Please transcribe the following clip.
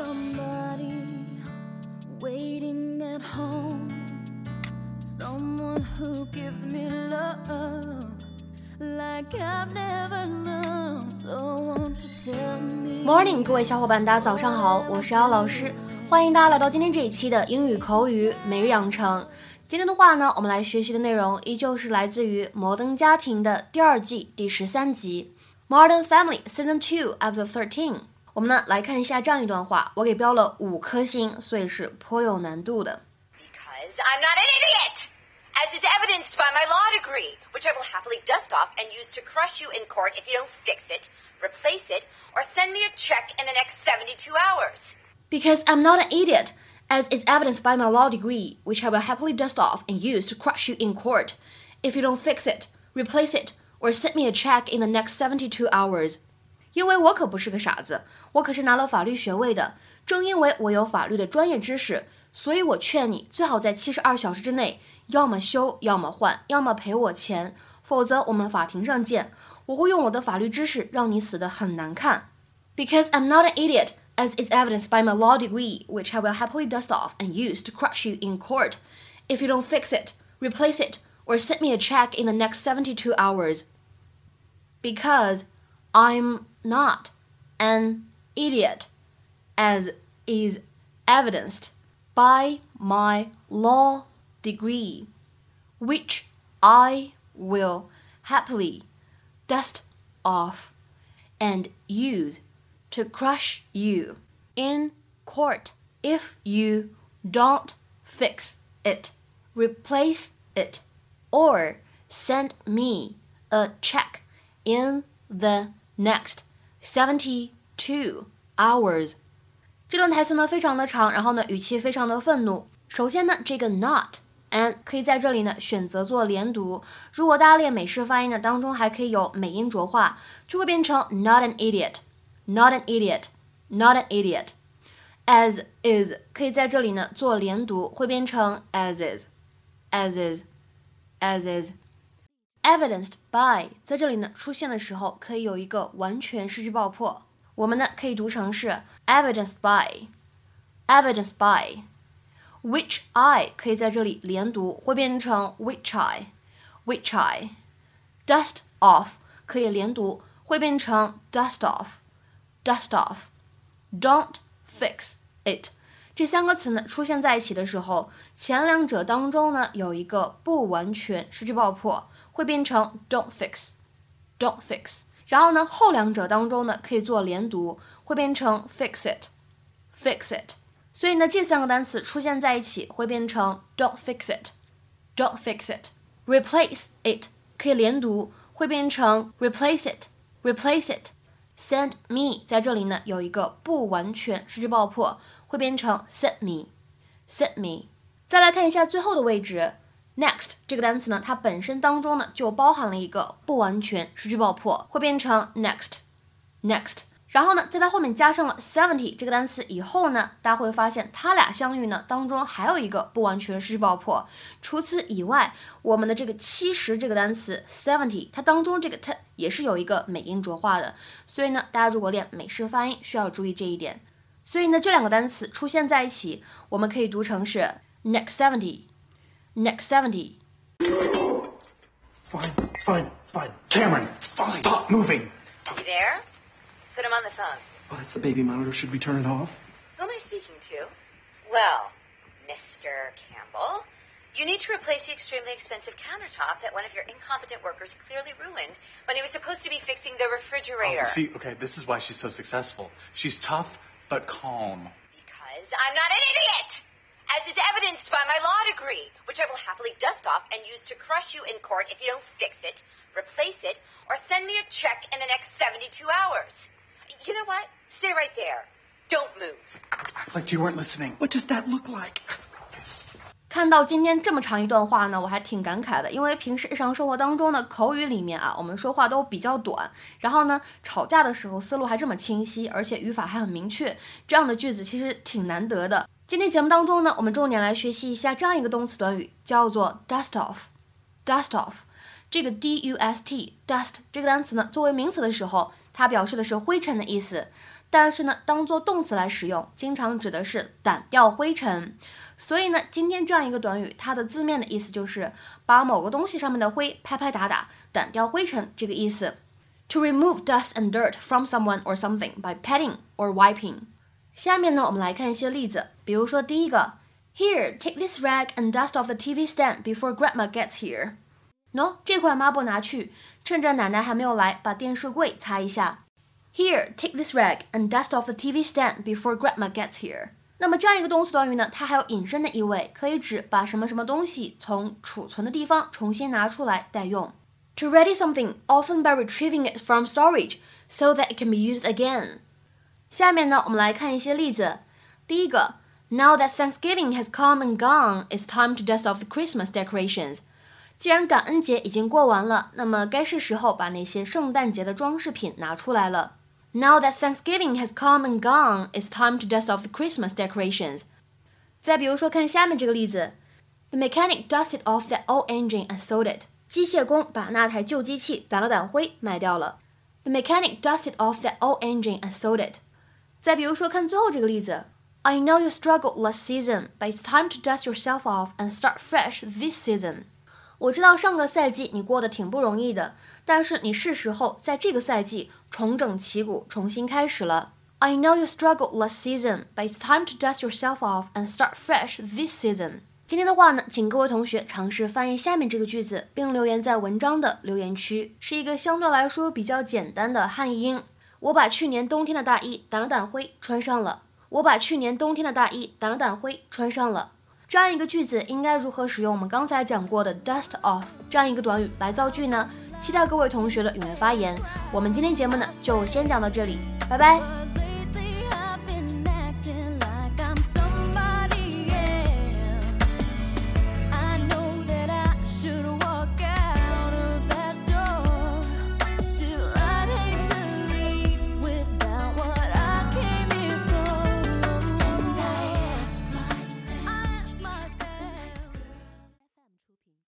somebody waiting at home. Someone who gives me love like I've never known. So won't you tell me? Morning，各位小伙伴，大家早上好，我是姚老师，欢迎大家来到今天这一期的英语口语每日养成。今天的话呢，我们来学习的内容依旧是来自于《摩登家庭》的第二季第十三集《Modern Family Season Two Episode Thirteen》。我们呢来看一下这样一段话，我给标了五颗星，所以是颇有难度的。 Because I'm not an idiot! As is evidenced by my law degree, which I will happily dust off and use to crush you in court if you don't fix it, replace it, or send me a check in the next 72 hours. Because I'm not an idiot, as is evidenced by my law degree, which I will happily dust off and use to crush you in court if you don't fix it, replace it, or send me a check in the next 72 hours. 因为我可不是个傻子，我可是拿了法律学位的。正因为我有法律的专业知识，所以我劝你最好在七十二小时之内，要么修，要么换，要么赔我钱，否则我们法庭上见。我会用我的法律知识让你死得很难看。Because I'm not an idiot, as is evidenced by my law degree, which I will happily dust off and use to crush you in court if you don't fix it, replace it, or send me a check in the next 72 hours. Because I'm not an idiot, as is evidenced by my law degree, which I will happily dust off and use to crush you in court if you don't fix it, replace it, or send me a check in the next seventy-two hours。这段台词呢非常的长，然后呢语气非常的愤怒。首先呢，这个 not and 可以在这里呢选择做连读。如果大家练美式发音呢，当中还可以有美音浊化，就会变成 not an idiot，not an idiot，not an idiot。as is 可以在这里呢做连读，会变成 as is，as is，as is。Evidenced by 在这里呢出现的时候，可以有一个完全失去爆破。我们呢可以读成是 evidenced by，evidenced by。which I 可以在这里连读，会变成 which I，which I。dust off 可以连读，会变成 dust off，dust off。don't fix it 这三个词呢出现在一起的时候，前两者当中呢有一个不完全失去爆破，会变成 don't fix，don't fix。然后呢后两者当中呢可以做连读，会变成 fix it，fix it。所以呢，这三个单词出现在一起会变成 don't fix it，don't fix it。replace it 可以连读，会变成 replace it，replace it。send me 在这里呢有一个不完全失去爆破，会变成 send me，send me。再来看一下最后的位置，next 这个单词呢，它本身当中呢就包含了一个不完全失去爆破，会变成 next，next。然后呢，在它后面加上了 seventy 这个单词以后呢，大家会发现它俩相遇呢当中还有一个不完全失去爆破。除此以外，我们的这个七十这个单词 seventy，它当中这个 t 也是有一个美音浊化的。所以呢，大家如果练美式发音，需要注意这一点。所以呢，这两个单词出现在一起，我们可以读成是 next seventy seventy，next seventy。It's fine. It's fine. It's fine. Cameron, it's fine. Stop moving. You there? Put him on the phone. Oh, that's the baby monitor. Should we turn it off? Who am I speaking to? Well, Mr. Campbell, you need to replace the extremely expensive countertop that one of your incompetent workers clearly ruined when he was supposed to be fixing the refrigerator. Oh, see, okay, this is why she's so successful. She's tough but calm. Because I'm not an idiot! As is evidenced by my law degree, which I will happily dust off and use to crush you in court if you don't fix it, replace it, or send me a check in the next 72 hours. You know what? Stay right there. Don't move. Act like you weren't listening. What does that look like? Yes. 看到今天这么长一段话呢，我还挺感慨的，因为平时日常生活当中呢，口语里面啊，我们说话都比较短，然后呢，吵架的时候思路还这么清晰，而且语法还很明确，这样的句子其实挺难得的。 今天节目当中呢，我们重点来学习一下这样一个动词短语，叫做 dust off。dust off，这个 d u s t dust 这个单词呢，作为名词的时候，它表示的是灰尘的意思。但是呢，当做动词来使用，经常指的是掸掉灰尘。所以呢，今天这样一个短语，它的字面的意思就是把某个东西上面的灰拍拍打打，掸掉灰尘这个意思。To remove dust and dirt from someone or something by patting or wiping。下面呢，我们来看一些例子，比如说第一个，Here, take this rag and dust off the TV stand before Grandma gets here。喏，这块抹布拿去，趁着奶奶还没有来，把电视柜擦一下。Here, take this rag and dust off the TV stand before Grandma gets here。那么这样一个动词短语呢，它还有引申的意味，可以指把什么什么东西从储存的地方重新拿出来待用。To ready something, often by retrieving it from storage, so that it can be used again。下面呢，我们来看一些例子。第一个，Now that Thanksgiving has come and gone, it's time to dust off the Christmas decorations。既然感恩节已经过完了，那么该是时候把那些圣诞节的装饰品拿出来了。Now that Thanksgiving has come and gone, it's time to dust off the Christmas decorations. 再比如说，看下面这个例子：The mechanic dusted off that old engine and sold it. 机械工把那台旧机器掸了掸灰，卖掉了。The mechanic dusted off that old engine and sold it. 再比如说，看最后这个例子：I know you struggled last season, but it's time to dust yourself off and start fresh this season. 我知道上个赛季你过得挺不容易的，但是你是时候在这个赛季重整旗鼓，重新开始了。I know you struggled last season, but it's time to dust yourself off and start fresh this season. 今天的话呢，请各位同学尝试翻译下面这个句子，并留言在文章的留言区，是一个相对来说比较简单的汉译英。我把去年冬天的大衣掸了掸灰，穿上了。我把去年冬天的大衣掸了掸灰，穿上了。这样一个句子应该如何使用我们刚才讲过的 dust off 这样一个短语来造句呢？期待各位同学的踊跃发言。我们今天节目呢就先讲到这里，拜拜。